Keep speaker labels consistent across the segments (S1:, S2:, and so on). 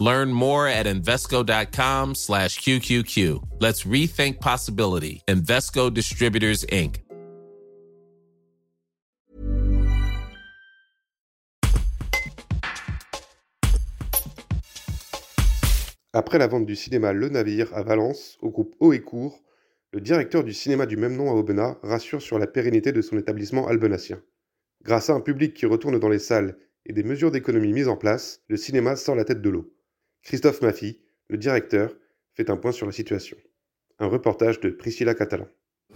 S1: Learn more at Invesco.com slash QQQ. Let's rethink possibility. Invesco Distributors, Inc.
S2: Après la vente du cinéma Le Navire à Valence au groupe Haut et Court, le directeur du cinéma du même nom à Aubenas rassure sur la pérennité de son établissement albenassien. Grâce à un public qui retourne dans les salles et des mesures d'économie mises en place, le cinéma sort la tête de l'eau. Christophe Maffy, le directeur, fait un point sur la situation. Un reportage de Priscilla Catalan.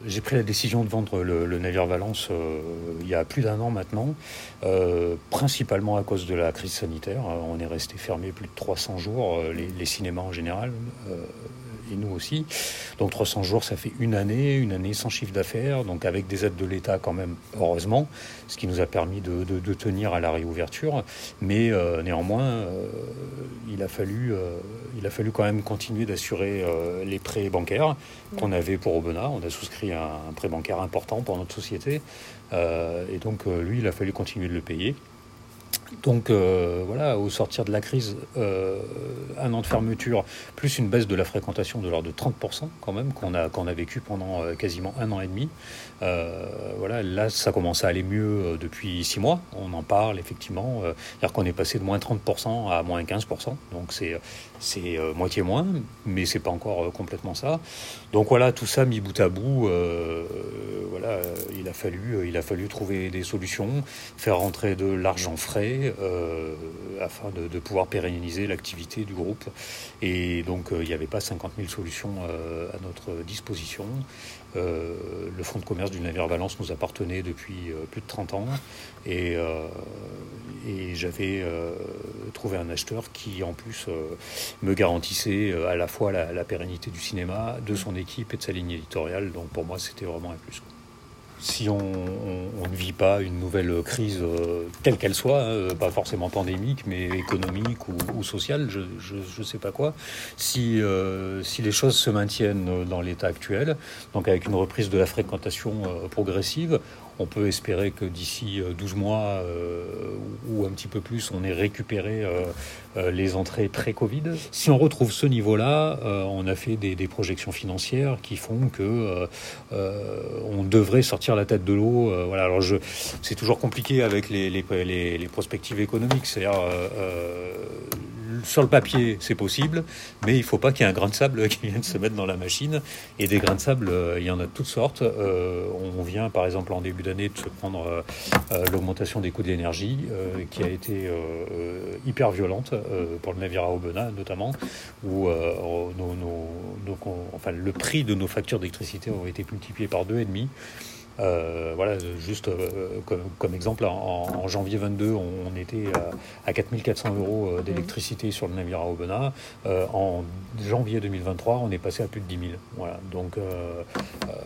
S3: J'ai pris la décision de vendre le, navire Valence euh, il y a plus d'un an maintenant, euh, principalement à cause de la crise sanitaire. On est resté fermé plus de 300 jours, euh, les cinémas en général, et nous aussi. Donc 300 jours, ça fait une année, une année sans chiffre d'affaires, donc avec des aides de l'État quand même, heureusement, ce qui nous a permis de, de, tenir à la réouverture. Mais euh, néanmoins, euh, il, a fallu, euh, il a fallu quand même continuer d'assurer les prêts bancaires qu'on avait pour Aubenas. On a souscrit un, un, prêt bancaire important pour notre société. et donc lui, il a fallu continuer de le payer. Donc euh, voilà, au sortir de la crise, euh, un an de fermeture, plus une baisse de la fréquentation de l'ordre de 30% quand même, qu'on a, vécu pendant euh, quasiment un an et demi. voilà, là, ça commence à aller mieux depuis six mois. On en parle effectivement. C'est-à-dire qu'on est passé de moins 30% à moins 15%. Donc c'est, c'est moitié moins, mais c'est pas encore complètement ça. Donc voilà, tout ça mis bout à bout, voilà, il a fallu, il a fallu trouver des solutions, faire rentrer de l'argent frais euh, afin de, pouvoir pérenniser l'activité du groupe. Et donc euh, il n'y avait pas 50 000 solutions euh, à notre disposition. le fonds de commerce du navire Valence nous appartenait depuis plus de 30 ans et j'avais trouvé un acheteur qui en plus me garantissait à la fois la, pérennité du cinéma, de son équipe et de sa ligne éditoriale. Donc pour moi c'était vraiment un plus si on, ne vit pas une nouvelle crise euh, telle qu'elle soit, hein, pas forcément pandémique, mais économique ou, sociale, je ne sais pas quoi, si, euh, si les choses se maintiennent dans l'état actuel, donc avec une reprise de la fréquentation euh, progressive, on peut espérer que d'ici 12 euh, mois euh, ou un petit peu plus, on ait récupéré euh, les entrées pré-Covid. Si on retrouve ce niveau-là, on a fait des, projections financières qui font que on devrait sortir la tête de l'eau. c'est toujours compliqué avec les, les prospectives économiques. C'est-à-dire sur le papier, c'est possible, mais il ne faut pas qu'il y ait un grain de sable qui vienne se mettre dans la machine. Et des grains de sable, euh, il y en a de toutes sortes. Euh, on vient, par exemple, en début d'année, de se prendre euh, l'augmentation des coûts de l'énergie, qui a été hyper violente pour le navire à Aubenas, notamment, où enfin, le prix de nos factures d'électricité ont été multipliés par deux et demi. Euh, voilà, juste euh, comme, exemple, en, janvier 22, on, était à, 4400 euros euh, d'électricité sur le navire à Aubenas. en janvier 2023, on est passé à plus de 10 000. Voilà. Donc,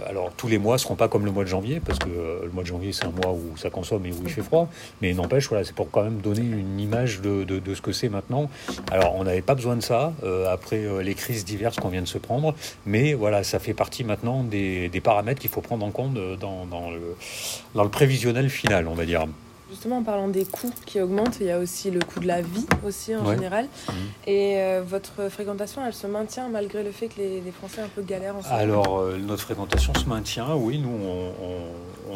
S3: alors tous les mois ne seront pas comme le mois de janvier, parce que le mois de janvier, c'est un mois où ça consomme et où il fait froid. Mais n'empêche, voilà, c'est pour quand même donner une image de, ce que c'est maintenant. Alors, on n'avait pas besoin de ça après les crises diverses qu'on vient de se prendre. Mais voilà, ça fait partie maintenant des paramètres qu'il faut prendre en compte dans dans, le, dans le prévisionnel final, on va dire.
S4: Justement, en parlant des coûts qui augmentent, il y a aussi le coût de la vie aussi en général. Mmh. Et euh, votre fréquentation, elle se maintient malgré le fait que les, Français un peu galèrent en ce
S3: Alors, euh, notre fréquentation se maintient, oui. Nous, on, on,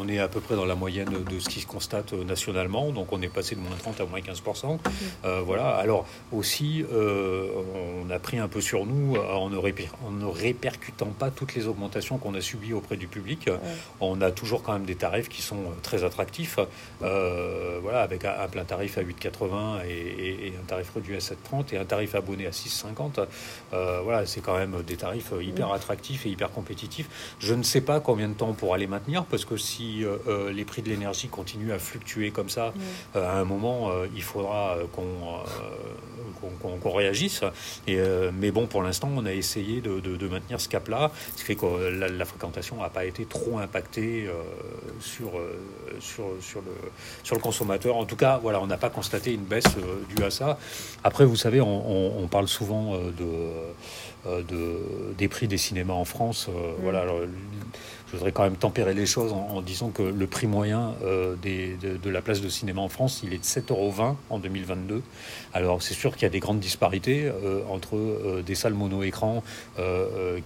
S3: est à peu près dans la moyenne de ce qui se constate euh, nationalement. Donc, on est passé de moins 30 à moins 15%. Mmh. voilà. Alors, aussi, on a pris un peu sur nous en ne, en ne répercutant pas toutes les augmentations qu'on a subies auprès du public. On a toujours quand même des tarifs qui sont très attractifs. Euh, voilà, avec un, plein tarif à 8,80 et, et, un tarif réduit à 7,30 et un tarif abonné à 6,50. voilà, c'est quand même des tarifs hyper attractifs et hyper compétitifs. Je ne sais pas combien de temps on pourra les maintenir parce que si les prix de l'énergie continuent à fluctuer comme ça, à un moment, il faudra qu'on qu'on réagisse. Et, mais bon, pour l'instant, on a essayé de, de, maintenir ce cap-là, ce qui fait que la, fréquentation n'a pas été trop impactée sur, sur, sur, le, sur le consommateur. En tout cas, voilà, on n'a pas constaté une baisse due à ça. Après, vous savez, on, on parle souvent de, de, des prix des cinémas en France. Voilà, alors, je voudrais quand même tempérer les choses en, disant que le prix moyen euh, des, de, la place de cinéma en France, il est de 7,20 euros en 2022. Alors c'est sûr qu'il y a des grandes disparités euh, entre euh, des salles mono-écran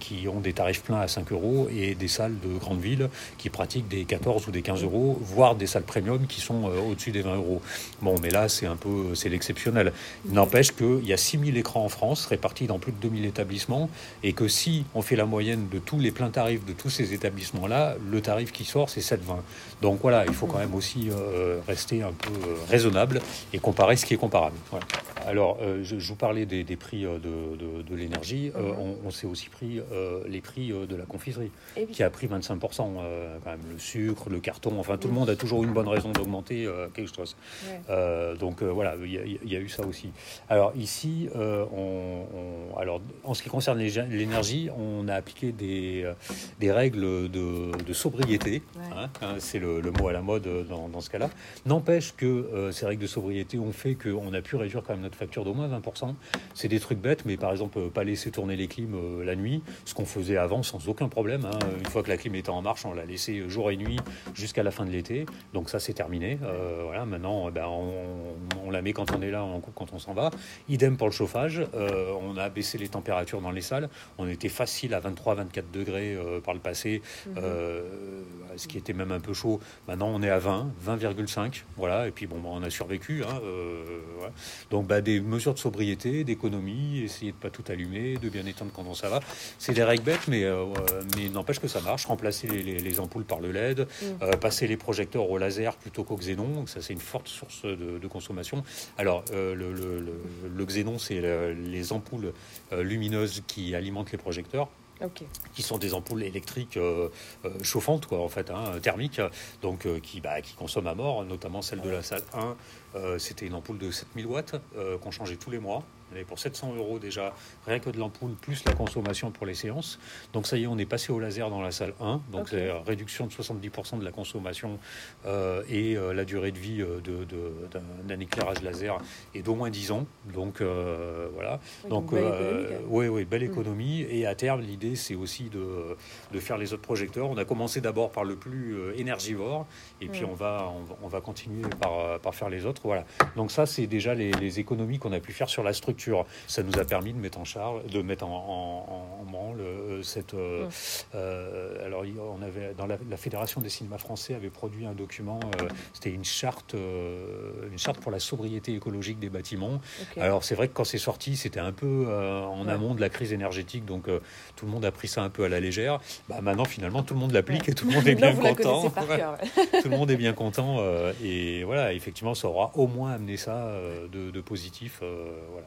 S3: qui ont des tarifs pleins à 5 euros et des salles de grandes villes qui pratiquent des 14 ou des 15 euros, voire des salles premium qui sont au-dessus des 20 euros. Bon, mais là c'est un peu c'est l'exceptionnel. N'empêche qu'il y a 6000 écrans en France répartis dans plus de 2000 établissements et que si on fait la moyenne de tous les pleins tarifs de tous ces établissements là le tarif qui sort, c'est 7,20. Donc voilà, il faut quand même aussi euh, rester un peu euh, raisonnable et comparer ce qui est comparable. Alors, euh, je, vous parlais des, prix de, l'énergie. on, s'est aussi pris les prix de la confiserie, eh qui a pris 25%. quand même, le sucre, le carton, enfin, tout le monde a toujours une bonne raison d'augmenter quelque chose. donc voilà, il y, a eu ça aussi. Alors ici, on, alors, en ce qui concerne l'énergie, on a appliqué des, des règles de de, sobriété. Hein, hein, c'est le, mot à la mode dans, ce cas-là. N'empêche que euh, ces règles de sobriété ont fait qu'on a pu réduire quand même notre facture d'au moins 20%. C'est des trucs bêtes, mais par exemple, pas laisser tourner les clims euh, la nuit, ce qu'on faisait avant sans aucun problème. Hein. Une fois que la clim était en marche, on l'a laissé jour et nuit jusqu'à la fin de l'été. Donc ça, c'est terminé. Euh, voilà, maintenant, ben, on, la met quand on est là, on coupe quand on s'en va. Idem pour le chauffage. on a baissé les températures dans les salles. On était facile à 23-24 degrés par le passé. Mhm. Euh, ce qui était même un peu chaud. Maintenant, on est à 20, 20,5. Voilà, et puis bon, bah, on a survécu. Hein, euh, Donc, bah, des mesures de sobriété, d'économie, essayer de pas tout allumer, de bien éteindre quand on ça va. C'est des règles bêtes, mais, euh, mais n'empêche que ça marche. Remplacer les, ampoules par le LED, mm. passer les projecteurs au laser plutôt qu'au xénon. Donc, ça, c'est une forte source de, consommation. Alors, le, le, le, xénon, c'est les ampoules lumineuses qui alimentent les projecteurs qui sont des ampoules électriques euh, euh, chauffantes, quoi, en fait, hein, thermiques, donc euh, qui, bah, qui consomment à mort, notamment celle de la salle 1. C'était une ampoule de 7000 watts qu'on changeait tous les mois pour 700 euros déjà, rien que de l'ampoule, plus la consommation pour les séances. Donc ça y est, on est passé au laser dans la salle 1. Donc c'est réduction de 70% de la consommation euh, et euh, la durée de vie euh, d'un éclairage laser est d'au moins 10 ans. Donc voilà. Donc oui, oui, belle mm. économie. Et à terme, l'idée, c'est aussi de, de, faire les autres projecteurs. On a commencé d'abord par le plus énergivore et puis on, va, on, va continuer par, par faire les autres. Voilà. Donc ça, c'est déjà les, les économies qu'on a pu faire sur la structure ça nous a permis de mettre en charge, de mettre en, en, branle euh, cette. Euh, euh, alors, on avait dans la, fédération des cinémas français avait produit un document. C'était une charte, une charte pour la sobriété écologique des bâtiments. Alors, c'est vrai que quand c'est sorti, c'était un peu en amont de la crise énergétique, donc tout le monde a pris ça un peu à la légère. Bah, maintenant, finalement, tout le monde l'applique et tout le monde est bien content. tout le monde est bien content et voilà, effectivement, ça aura au moins amené ça de, de positif. voilà.